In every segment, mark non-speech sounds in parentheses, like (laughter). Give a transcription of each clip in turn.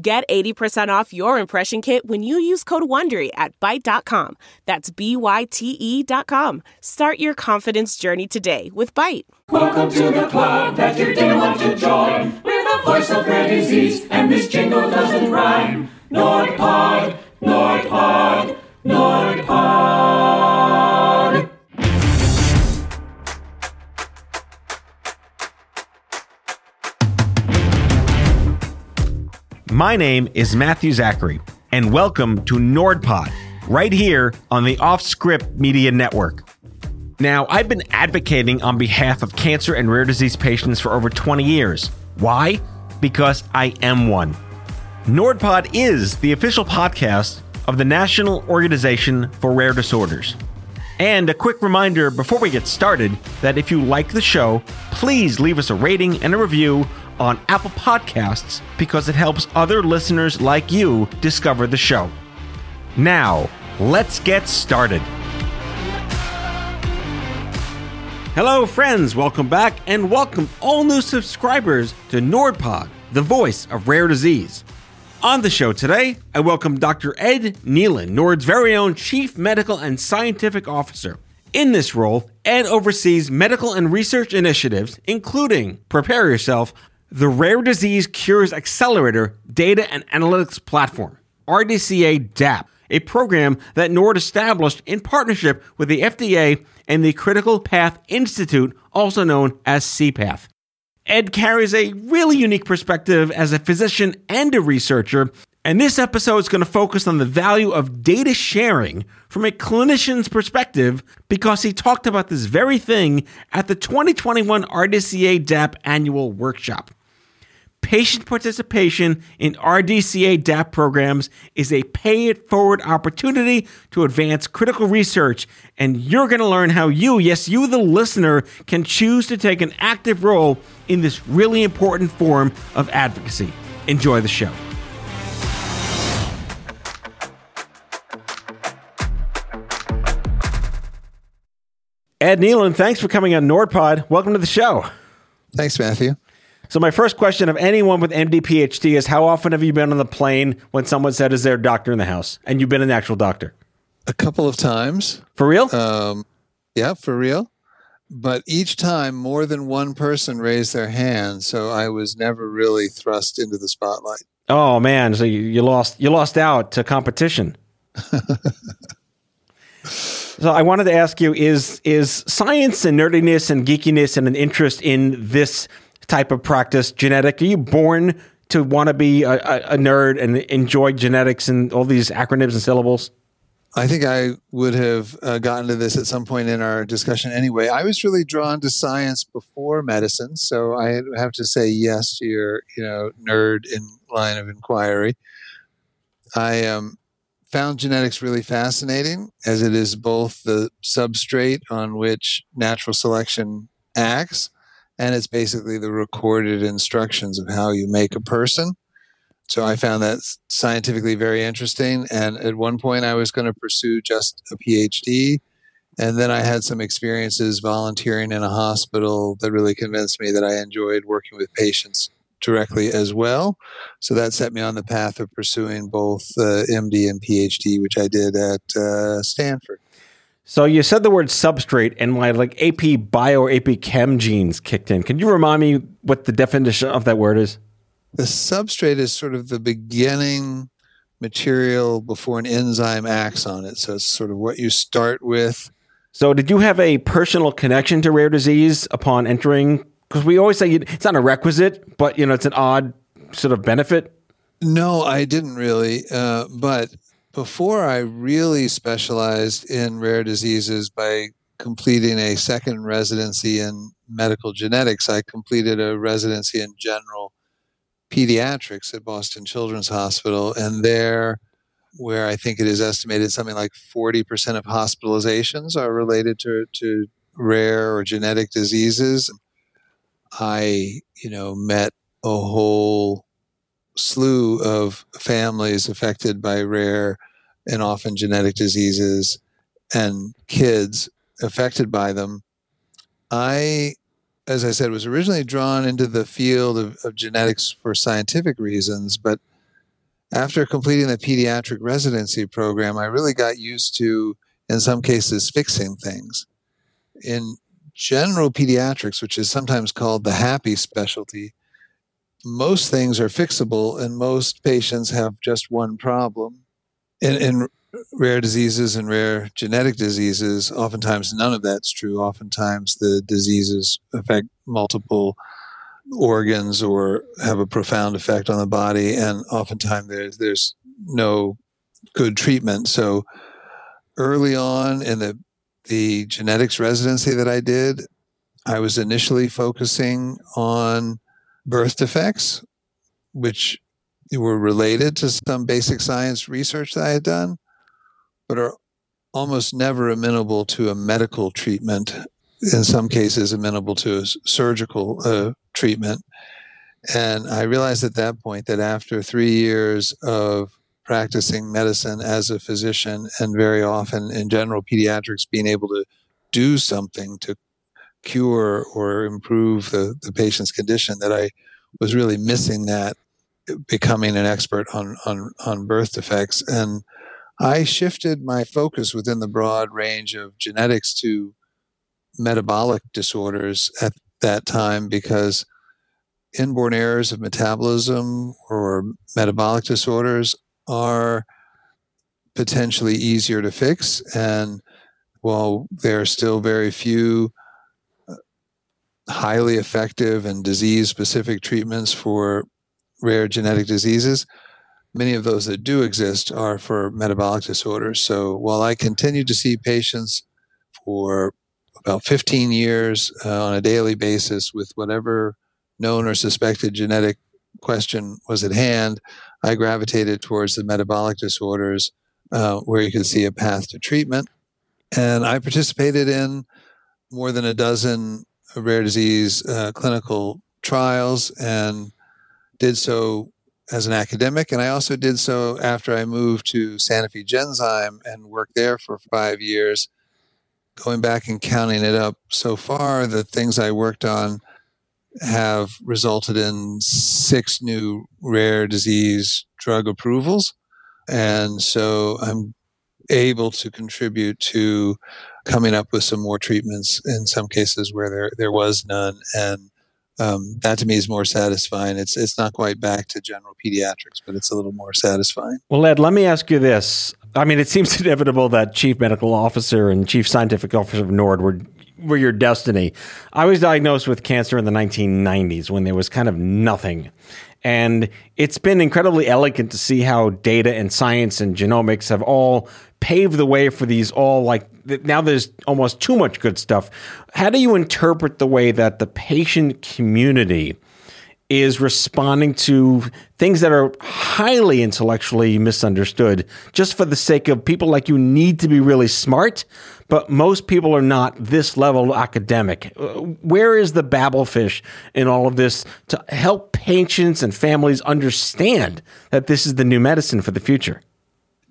Get 80% off your impression kit when you use code WONDERY at Byte.com. That's B-Y-T-E dot com. Start your confidence journey today with Byte. Welcome to the club that you didn't want to join. We're the voice of rare disease, and this jingle doesn't rhyme. NordPod, NordPod, NordPod. My name is Matthew Zachary, and welcome to NordPod, right here on the Off Script Media Network. Now, I've been advocating on behalf of cancer and rare disease patients for over 20 years. Why? Because I am one. NordPod is the official podcast of the National Organization for Rare Disorders. And a quick reminder before we get started that if you like the show, please leave us a rating and a review on Apple Podcasts because it helps other listeners like you discover the show. Now, let's get started. Hello, friends. Welcome back, and welcome all new subscribers to NordPod, the voice of rare disease. On the show today, I welcome Dr. Ed Neilan, Nord's very own Chief Medical and Scientific Officer. In this role, Ed oversees medical and research initiatives, including Prepare Yourself, the Rare Disease Cures Accelerator Data and Analytics Platform, RDCA DAP, a program that Nord established in partnership with the FDA and the Critical Path Institute, also known as CPATH. Ed carries a really unique perspective as a physician and a researcher, and this episode is going to focus on the value of data sharing from a clinician's perspective because he talked about this very thing at the 2021 RDCA DAP annual workshop. Patient participation in RDCA DAP programs is a pay it forward opportunity to advance critical research, and you're going to learn how you, yes, you, the listener, can choose to take an active role in this really important form of advocacy. Enjoy the show. Ed Neilan, thanks for coming on NordPod. Welcome to the show. Thanks, Matthew. So my first question of anyone with MD PhD is how often have you been on the plane when someone said is there a doctor in the house and you've been an actual doctor? A couple of times. For real? Um, yeah, for real. But each time more than one person raised their hand, so I was never really thrust into the spotlight. Oh man, so you, you lost you lost out to competition. (laughs) so I wanted to ask you is is science and nerdiness and geekiness and an interest in this type of practice genetic? Are you born to want to be a, a, nerd and enjoy genetics and all these acronyms and syllables? I think I would have uh, gotten to this at some point in our discussion anyway. I was really drawn to science before medicine, so I have to say yes to your, you know, nerd in line of inquiry. I um, found genetics really fascinating, as it is both the substrate on which natural selection acts, and it's basically the recorded instructions of how you make a person. So I found that scientifically very interesting. And at one point, I was going to pursue just a PhD. And then I had some experiences volunteering in a hospital that really convinced me that I enjoyed working with patients directly as well. So that set me on the path of pursuing both uh, MD and PhD, which I did at uh, Stanford. So you said the word substrate, and my like AP Bio or AP Chem genes kicked in. Can you remind me what the definition of that word is? The substrate is sort of the beginning material before an enzyme acts on it. So it's sort of what you start with. So did you have a personal connection to rare disease upon entering? Because we always say it's not a requisite, but you know it's an odd sort of benefit. No, I didn't really. Uh, but before I really specialized in rare diseases by completing a second residency in medical genetics, I completed a residency in general pediatrics at Boston Children's Hospital, and there, where I think it is estimated something like 40% of hospitalizations are related to, to rare or genetic diseases. I, you know, met a whole slew of families affected by rare and often genetic diseases and kids affected by them. I, as I said, was originally drawn into the field of, of genetics for scientific reasons, but after completing the pediatric residency program, I really got used to, in some cases, fixing things. In general pediatrics, which is sometimes called the happy specialty, most things are fixable and most patients have just one problem. In, in rare diseases and rare genetic diseases, oftentimes none of that's true. Oftentimes the diseases affect multiple organs or have a profound effect on the body, and oftentimes there's there's no good treatment. So early on in the the genetics residency that I did, I was initially focusing on birth defects, which were related to some basic science research that I had done, but are almost never amenable to a medical treatment. In some cases, amenable to a surgical uh, treatment. And I realized at that point that after three years of practicing medicine as a physician, and very often in general pediatrics, being able to do something to cure or improve the, the patient's condition, that I was really missing that becoming an expert on, on, on birth defects. And I shifted my focus within the broad range of genetics to metabolic disorders at that time because inborn errors of metabolism or metabolic disorders are potentially easier to fix. And while there are still very few highly effective and disease specific treatments for rare genetic diseases, many of those that do exist are for metabolic disorders. So while I continue to see patients for about 15 years uh, on a daily basis with whatever known or suspected genetic question was at hand, I gravitated towards the metabolic disorders uh, where you could see a path to treatment. And I participated in more than a dozen rare disease uh, clinical trials and did so as an academic. And I also did so after I moved to Sanofi Genzyme and worked there for five years. Going back and counting it up so far, the things I worked on have resulted in six new rare disease drug approvals. And so I'm able to contribute to coming up with some more treatments in some cases where there, there was none. And um, that to me is more satisfying. It's it's not quite back to general pediatrics, but it's a little more satisfying. Well, Ed, let me ask you this. I mean, it seems (laughs) inevitable that chief medical officer and chief scientific officer of NORD were were your destiny. I was diagnosed with cancer in the 1990s when there was kind of nothing. And it's been incredibly elegant to see how data and science and genomics have all paved the way for these all like now there's almost too much good stuff. How do you interpret the way that the patient community is responding to things that are highly intellectually misunderstood just for the sake of people like you need to be really smart, but most people are not this level academic. Uh, where is the Babel fish in all of this to help patients and families understand that this is the new medicine for the future?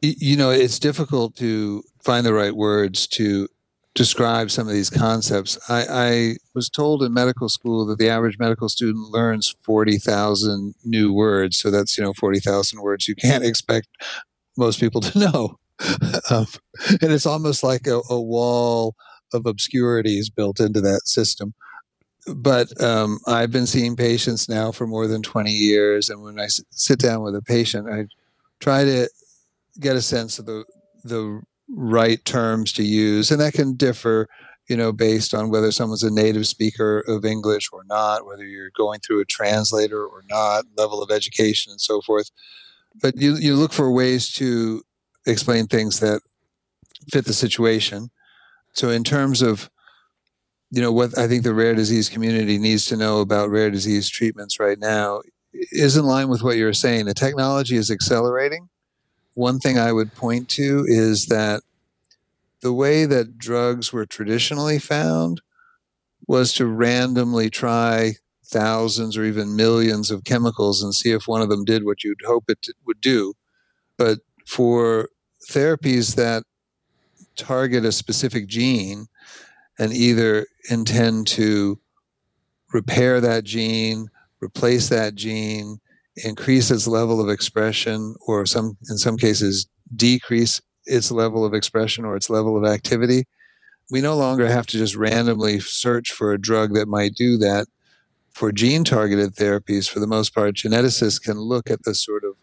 You know, it's difficult to find the right words to describe some of these concepts. I, I, was told in medical school that the average medical student learns 40,000 new words. So that's, you know, 40,000 words you can't expect most people to know. (laughs) um, and it's almost like a, a, wall of obscurities built into that system. But um, I've been seeing patients now for more than 20 years. And when I s- sit down with a patient, I try to get a sense of the, the right terms to use, and that can differ, you know, based on whether someone's a native speaker of English or not, whether you're going through a translator or not, level of education and so forth. But you you look for ways to explain things that fit the situation. So in terms of you know what I think the rare disease community needs to know about rare disease treatments right now is in line with what you're saying. The technology is accelerating. One thing I would point to is that the way that drugs were traditionally found was to randomly try thousands or even millions of chemicals and see if one of them did what you'd hope it would do. But for therapies that target a specific gene and either intend to repair that gene, replace that gene, increase its level of expression, or some in some cases decrease its level of expression or its level of activity. We no longer have to just randomly search for a drug that might do that. For gene targeted therapies, for the most part, geneticists can look at the sort of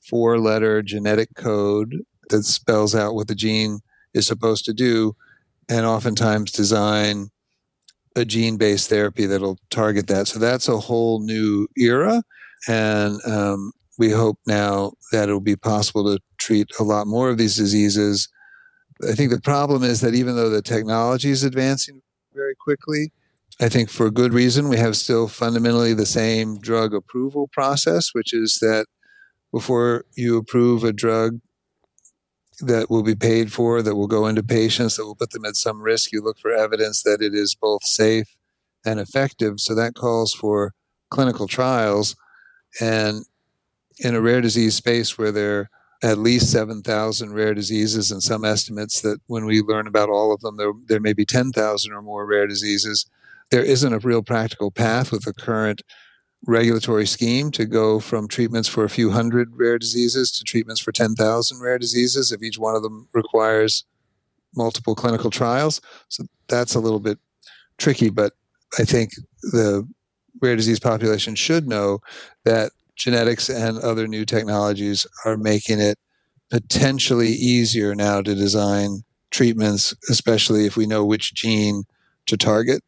four letter genetic code that spells out what the gene is supposed to do and oftentimes design a gene based therapy that'll target that. So that's a whole new era. And um, we hope now that it'll be possible to treat a lot more of these diseases. I think the problem is that even though the technology is advancing very quickly, I think for good reason, we have still fundamentally the same drug approval process, which is that before you approve a drug that will be paid for, that will go into patients, that will put them at some risk, you look for evidence that it is both safe and effective. So that calls for clinical trials. And in a rare disease space where there are at least 7,000 rare diseases, and some estimates that when we learn about all of them, there, there may be 10,000 or more rare diseases, there isn't a real practical path with the current regulatory scheme to go from treatments for a few hundred rare diseases to treatments for 10,000 rare diseases if each one of them requires multiple clinical trials. So that's a little bit tricky, but I think the rare disease population should know that genetics and other new technologies are making it potentially easier now to design treatments, especially if we know which gene to target.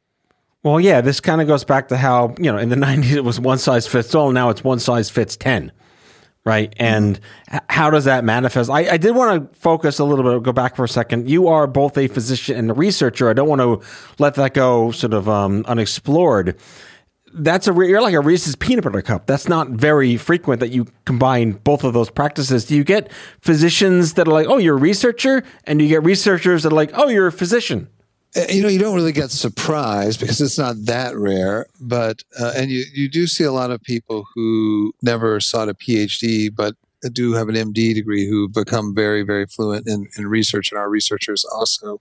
Well, yeah, this kind of goes back to how, you know, in the (laughs) 90s it was one size fits all. Now it's one size fits 10, right? And how does that manifest? I, I did want to focus a little bit, go back for a second. You are both a physician and a researcher. I don't want to let that go sort of um, unexplored. That's a you're like a Reese's peanut butter cup. That's not very frequent that you combine both of those practices. Do you get physicians that are like, "Oh, you're a researcher," and you get researchers that are like, "Oh, you're a physician"? Uh, you know you don't really get surprised because it's not that rare but uh, and you, you do see a lot of people who never sought a phd but do have an md degree who become very very fluent in, in research and our researchers also.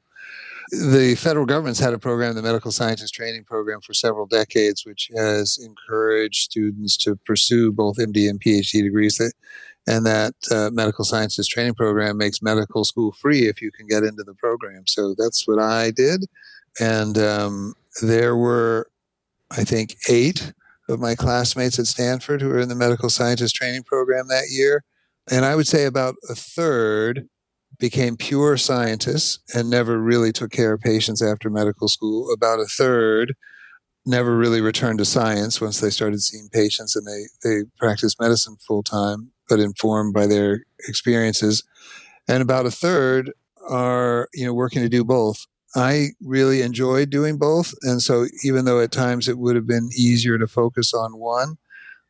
The federal government's had a program the medical scientist training program for several decades which has encouraged students to pursue both md and phd degrees. That and that uh, medical sciences training program makes medical school free if you can get into the program. So that's what I did, and um, there were, I think, eight of my classmates at Stanford who were in the medical scientist training program that year, and I would say about a third became pure scientists and never really took care of patients after medical school. About a third never really returned to science once they started seeing patients and they, they practiced medicine full time but informed by their experiences. And about a third are, you know, working to do both. I really enjoyed doing both. And so even though at times it would have been easier to focus on one,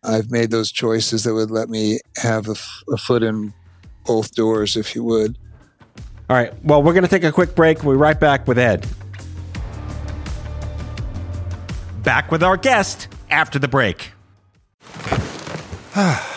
I've made those choices that would let me have a, f- a foot in both doors, if you would. All right. Well, we're going to take a quick break. We'll be right back with Ed. Back with our guest after the break. (sighs) (sighs)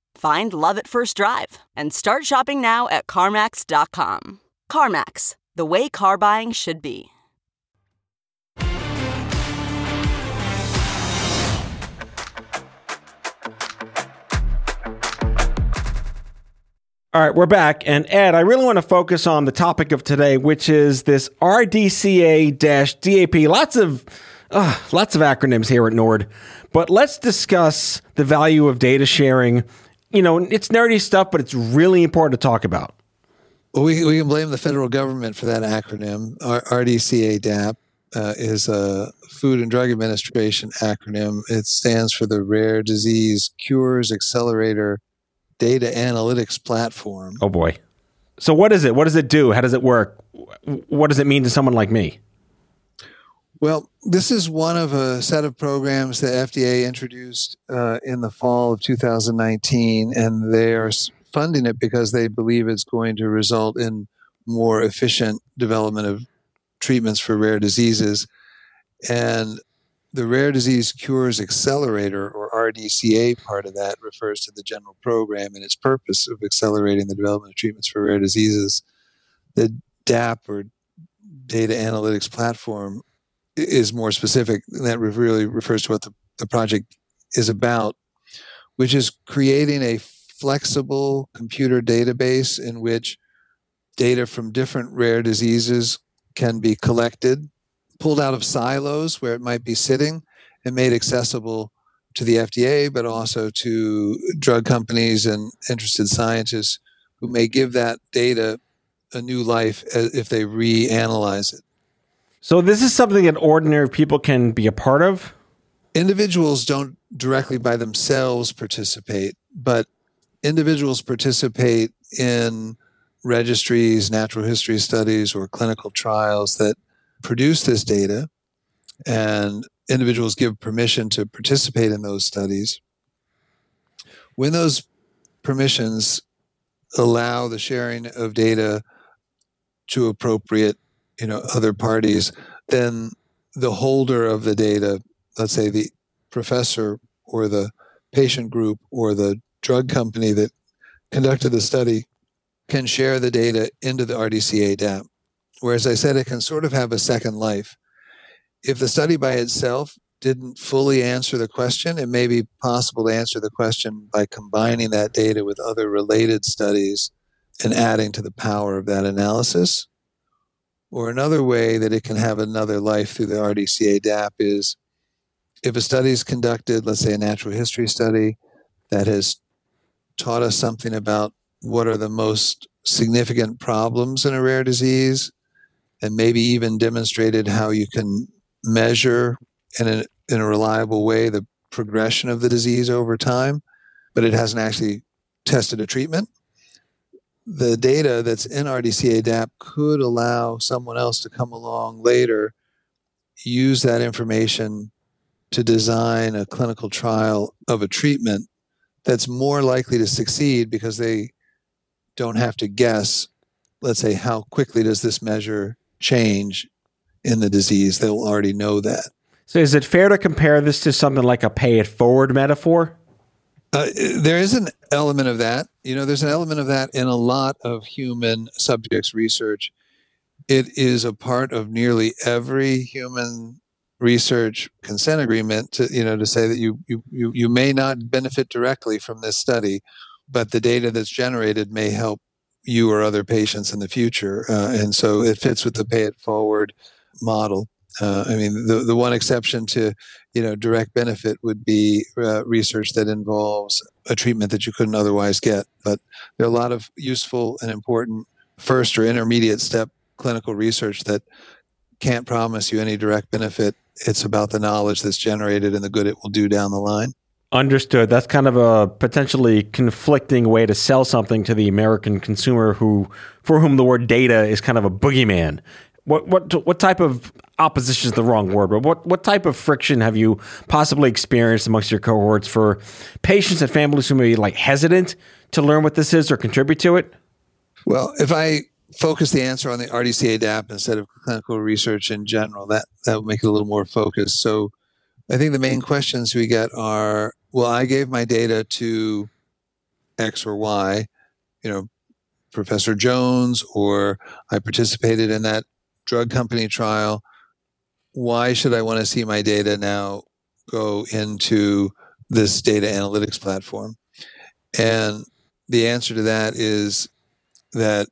Find love at first drive and start shopping now at CarMax.com. CarMax, the way car buying should be. All right, we're back. And Ed, I really want to focus on the topic of today, which is this RDCA DAP. Lots of lots of acronyms here at Nord, but let's discuss the value of data sharing. You know, it's nerdy stuff, but it's really important to talk about. Well, we, we can blame the federal government for that acronym. R- RDCA DAP uh, is a Food and Drug Administration acronym. It stands for the Rare Disease Cures Accelerator data analytics platform. Oh boy. So what is it? What does it do? How does it work? What does it mean to someone like me? Well, this is one of a set of programs that FDA introduced uh, in the fall of 2019, and they are funding it because they believe it's going to result in more efficient development of treatments for rare diseases. And the Rare Disease Cures Accelerator, or RDCA, part of that refers to the general program and its purpose of accelerating the development of treatments for rare diseases. The DAP, or Data Analytics Platform, is more specific. That really refers to what the, the project is about, which is creating a flexible computer database in which data from different rare diseases can be collected pulled out of silos where it might be sitting and made accessible to the FDA, but also to drug companies and interested scientists who may give that data a new life if they reanalyze it. So, this is something that ordinary people can be a part of? Individuals don't directly by themselves participate, but individuals participate in registries, natural history studies, or clinical trials that produce this data and individuals give permission to participate in those studies, when those permissions allow the sharing of data to appropriate you know other parties then the holder of the data let's say the professor or the patient group or the drug company that conducted the study can share the data into the RDCA DAP Whereas I said it can sort of have a second life. If the study by itself didn't fully answer the question, it may be possible to answer the question by combining that data with other related studies and adding to the power of that analysis. Or another way that it can have another life through the RDCA DAP is if a study is conducted, let's say a natural history study, that has taught us something about what are the most significant problems in a rare disease, and maybe even demonstrated how you can measure in a, in a reliable way the progression of the disease over time, but it hasn't actually tested a treatment. The data that's in RDCA DAP could allow someone else to come along later, use that information to design a clinical trial of a treatment that's more likely to succeed because they don't have to guess, let's say, how quickly does this measure change in the disease. They'll already know that. So, is it fair to compare this to something like a pay it forward metaphor? Uh, there is an element of that. You know, there's an element of that in a lot of human subjects research. It is a part of nearly every human research consent agreement to you know to say that you you you, you may not benefit directly from this study, but the data that's generated may help you or other patients in the future. Uh, and so it fits with the pay it forward model. Uh, I mean, the, the one exception to, you know, direct benefit would be uh, research that involves a treatment that you couldn't otherwise get. But there are a lot of useful and important first or intermediate step clinical research that can't promise you any direct benefit. It's about the knowledge that's generated and the good it will do down the line. Understood. That's kind of a potentially conflicting way to sell something to the American consumer who for whom the word data is kind of a boogeyman. What what what type of opposition is the wrong word, but what what type of friction have you possibly experienced amongst your cohorts for patients and families who may be like hesitant to learn what this is or contribute to it? Well, if I focus the answer on the RDCA DAP instead of clinical research in general, that that would make it a little more focused. So I think the main questions we get are well, I gave my data to X or Y, you know, Professor Jones, or I participated in that drug company trial. Why should I want to see my data now go into this data analytics platform? And the answer to that is that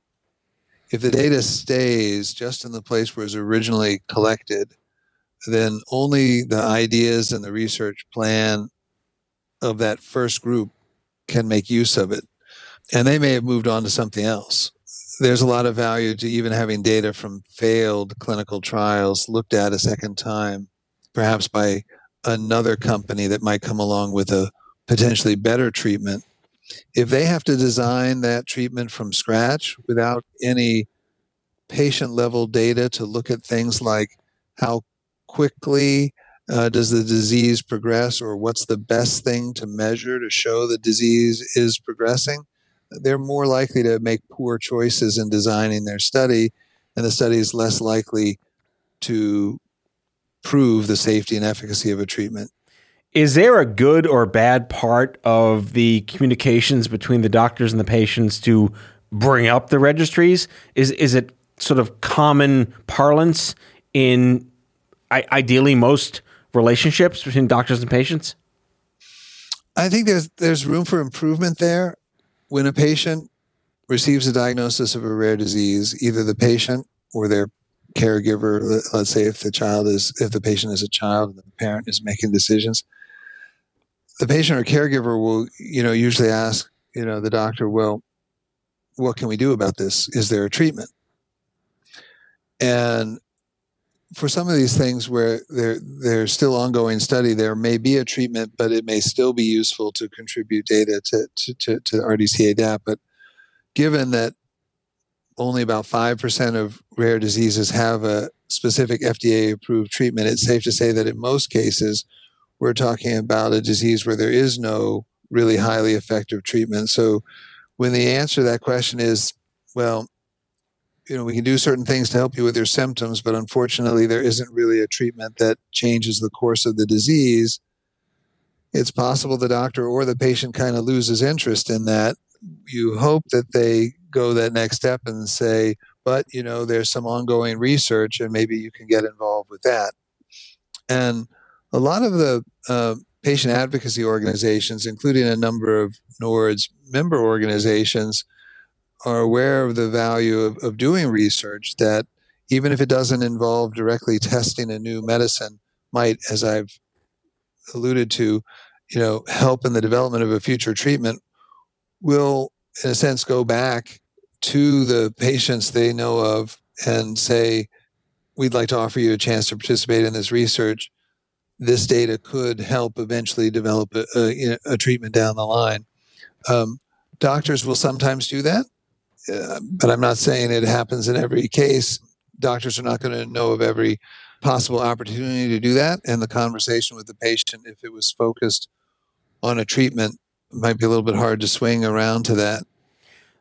if the data stays just in the place where it was originally collected, then only the ideas and the research plan of that first group can make use of it. And they may have moved on to something else. There's a lot of value to even having data from failed clinical trials looked at a second time, perhaps by another company that might come along with a potentially better treatment. If they have to design that treatment from scratch without any patient level data to look at things like how quickly uh, does the disease progress or what's the best thing to measure to show the disease is progressing, they're more likely to make poor choices in designing their study, and the study is less likely to prove the safety and efficacy of a treatment. Is there a good or bad part of the communications between the doctors and the patients to bring up the registries? Is is it sort of common parlance in ideally most relationships between doctors and patients? I think there's there's room for improvement there. When a patient receives a diagnosis of a rare disease, either the patient or their caregiver, let's say if the child is if the patient is a child and the parent is making decisions, the patient or caregiver will, you know, usually ask, you know, the doctor, well, what can we do about this? Is there a treatment? And for some of these things where there there's still ongoing study, there may be a treatment, but it may still be useful to contribute data to to, to, to RDCA DAP. But given that only about five percent of rare diseases have a specific FDA approved treatment, it's safe to say that in most cases we're talking about a disease where there is no really highly effective treatment. So when the answer to that question is, well, you know, we can do certain things to help you with your symptoms, but unfortunately, there isn't really a treatment that changes the course of the disease. It's possible the doctor or the patient kind of loses interest in that. You hope that they go that next step and say, but, you know, there's some ongoing research and maybe you can get involved with that. And a lot of the uh, patient advocacy organizations, including a number of NORD's member organizations, are aware of the value of, of doing research that even if it doesn't involve directly testing a new medicine might as i've alluded to you know help in the development of a future treatment will in a sense go back to the patients they know of and say we'd like to offer you a chance to participate in this research. This data could help eventually develop a, a, a treatment down the line. Um, doctors will sometimes do that but I'm not saying it happens in every case. Doctors are not going to know of every possible opportunity to do that. And the conversation with the patient, if it was focused on a treatment, might be a little bit hard to swing around to that.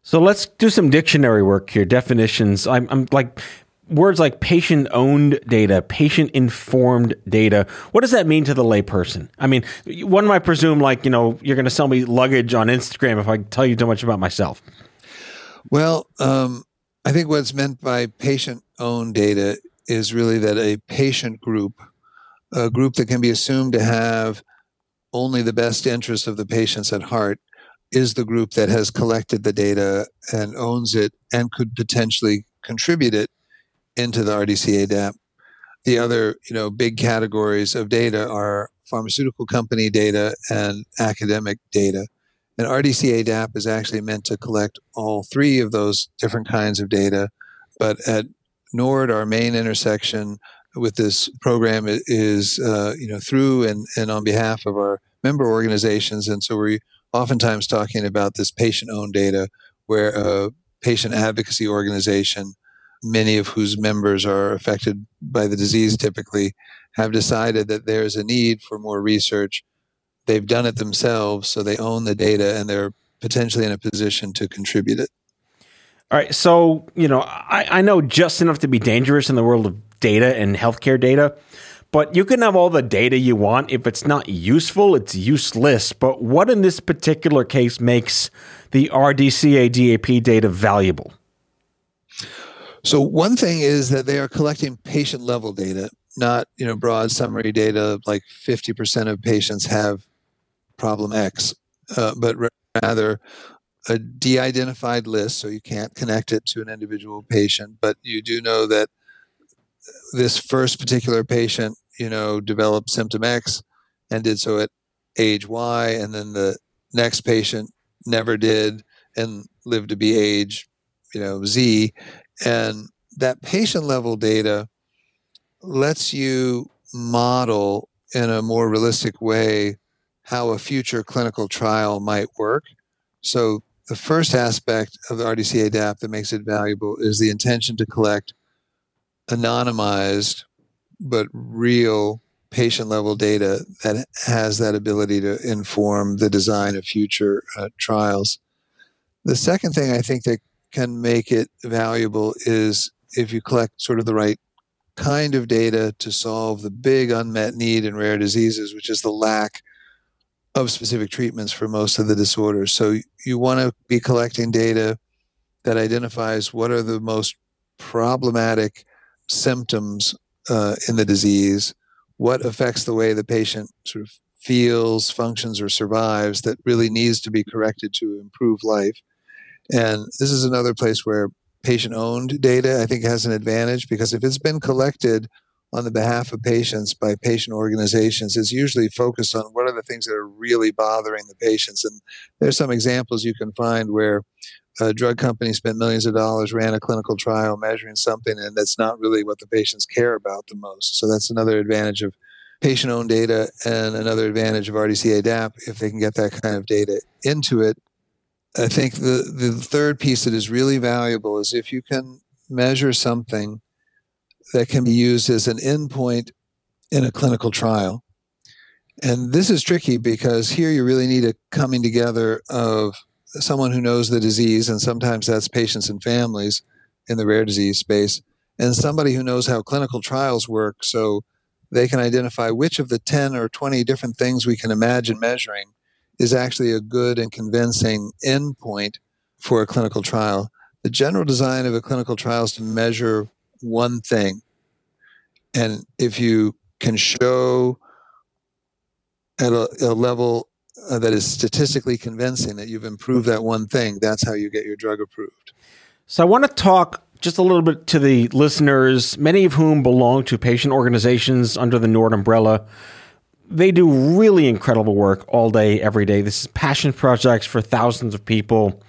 So let's do some dictionary work here. Definitions. I'm, I'm like words like patient owned data, patient informed data. What does that mean to the layperson? I mean, one might presume like, you know, you're going to sell me luggage on Instagram if I tell you too much about myself. Well, um, I think what's meant by patient owned data is really that a patient group, a group that can be assumed to have only the best interest of the patients at heart, is the group that has collected the data and owns it and could potentially contribute it into the RDCA DAP. The other, you know, big categories of data are pharmaceutical company data and academic data. And RDCA DAP is actually meant to collect all three of those different kinds of data. But at NORD, our main intersection with this program is, uh, you know, through and, and on behalf of our member organizations. And so we're oftentimes talking about this patient owned data where a patient advocacy organization, many of whose members are affected by the disease typically, have decided that there's a need for more research. They've done it themselves, so they own the data and they're potentially in a position to contribute it. All right. So, you know, I, I know just enough to be dangerous in the world of data and healthcare data. But you can have all the data you want. If it's not useful, it's useless. But what in this particular case makes the RDCA DAP data valuable? So one thing is that they are collecting patient level data, not you know broad summary data like 50% of patients have problem X, uh, but rather a de-identified list, so you can't connect it to an individual patient, but you do know that this first particular patient, you know, developed symptom X and did so at age Y, and then the next patient never did and lived to be age, you know, Z. And that patient level data lets you model in a more realistic way how a future clinical trial might work. So the first aspect of the RDCA DAP that makes it valuable is the intention to collect anonymized but real patient level data that has that ability to inform the design of future uh, trials. The second thing I think that can make it valuable is if you collect sort of the right kind of data to solve the big unmet need in rare diseases, which is the lack of specific treatments for most of the disorders. So you want to be collecting data that identifies what are the most problematic symptoms uh, in the disease, what affects the way the patient sort of feels, functions, or survives that really needs to be corrected to improve life. And this is another place where patient owned data, I think, has an advantage because if it's been collected on the behalf of patients by patient organizations, is usually focused on what are the things that are really bothering the patients. And there's some examples you can find where a drug company spent millions of dollars, ran a clinical trial measuring something, and that's not really what the patients care about the most. So that's another advantage of patient owned data and another advantage of RDCA DAP if they can get that kind of data into it. I think the, the third piece that is really valuable is if you can measure something that can be used as an endpoint in a clinical trial. And this is tricky because here you really need a coming together of someone who knows the disease, and sometimes that's patients and families in the rare disease space, and somebody who knows how clinical trials work so they can identify which of the 10 or 20 different things we can imagine measuring is actually a good and convincing endpoint for a clinical trial. The general design of a clinical trial is to measure one thing. And if you can show at a, a level uh, that is statistically convincing that you've improved that one thing, that's how you get your drug approved. So I want to talk just a little bit to the listeners, many of whom belong to patient organizations under the NORD umbrella. They do really incredible work all day, every day. This is passion projects for thousands of people.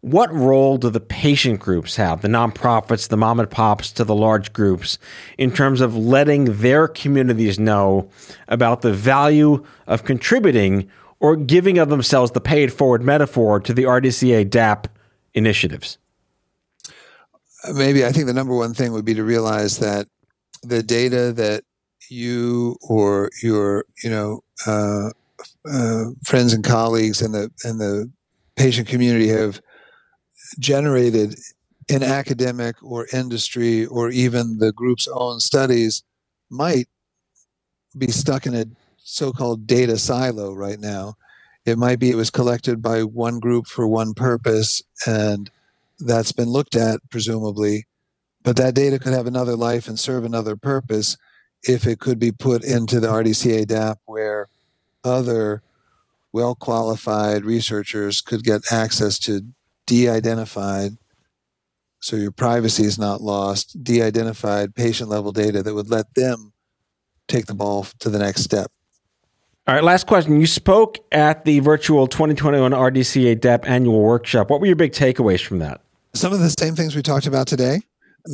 What role do the patient groups have, the nonprofits, the mom and pops to the large groups, in terms of letting their communities know about the value of contributing or giving of themselves the paid forward metaphor to the RDCA DAP initiatives? Maybe I think the number one thing would be to realize that the data that you or your you know uh, uh, friends and colleagues and the and the patient community have generated in academic or industry or even the group's own studies might be stuck in a so-called data silo right now. It might be it was collected by one group for one purpose and that's been looked at presumably, but that data could have another life and serve another purpose if it could be put into the RDCA DAP where other well qualified researchers could get access to de identified, so your privacy is not lost, de identified patient level data that would let them take the ball to the next step. All right, last question. You spoke at the virtual 2021 RDCA DAP annual workshop. What were your big takeaways from that? Some of the same things we talked about today.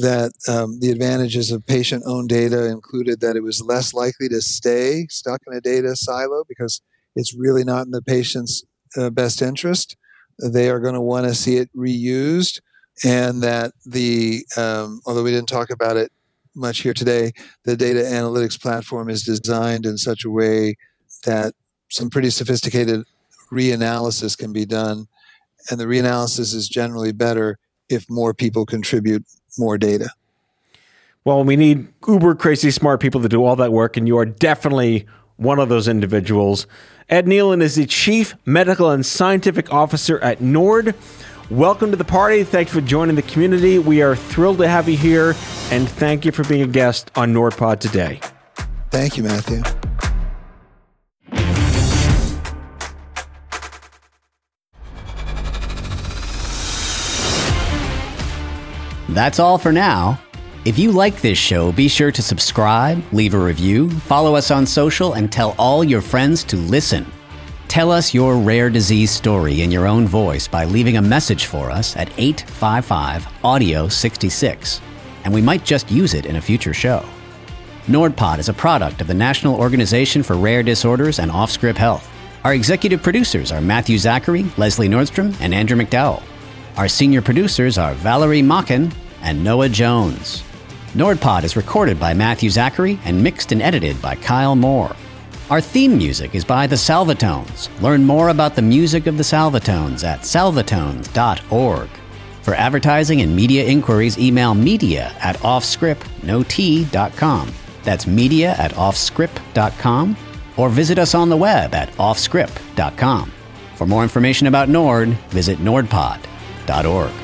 That um, the advantages of patient owned data included that it was less likely to stay stuck in a data silo because it's really not in the patient's uh, best interest. They are going to want to see it reused, and that the um, although we didn't talk about it much here today, the data analytics platform is designed in such a way that some pretty sophisticated reanalysis can be done, and the reanalysis is generally better if more people contribute more data. Well, we need uber crazy smart people to do all that work, and you are definitely one of those individuals. Ed Neilan is the Chief Medical and Scientific Officer at Nord. Welcome to the party. Thanks for joining the community. We are thrilled to have you here, and thank you for being a guest on NordPod today. Thank you, Matthew. That's all for now. If you like this show, be sure to subscribe, leave a review, follow us on social, and tell all your friends to listen. Tell us your rare disease story in your own voice by leaving a message for us at 855 Audio 66, and we might just use it in a future show. NordPod is a product of the National Organization for Rare Disorders and Offscript Health. Our executive producers are Matthew Zachary, Leslie Nordstrom, and Andrew McDowell. Our senior producers are Valerie Macken and Noah Jones. NordPod is recorded by Matthew Zachary and mixed and edited by Kyle Moore. Our theme music is by the Salvatones. Learn more about the music of the Salvatones at salvatones.org. For advertising and media inquiries, email media at offscript.com. That's media at offscript.com or visit us on the web at offscript.com. For more information about Nord, visit nordpod.org.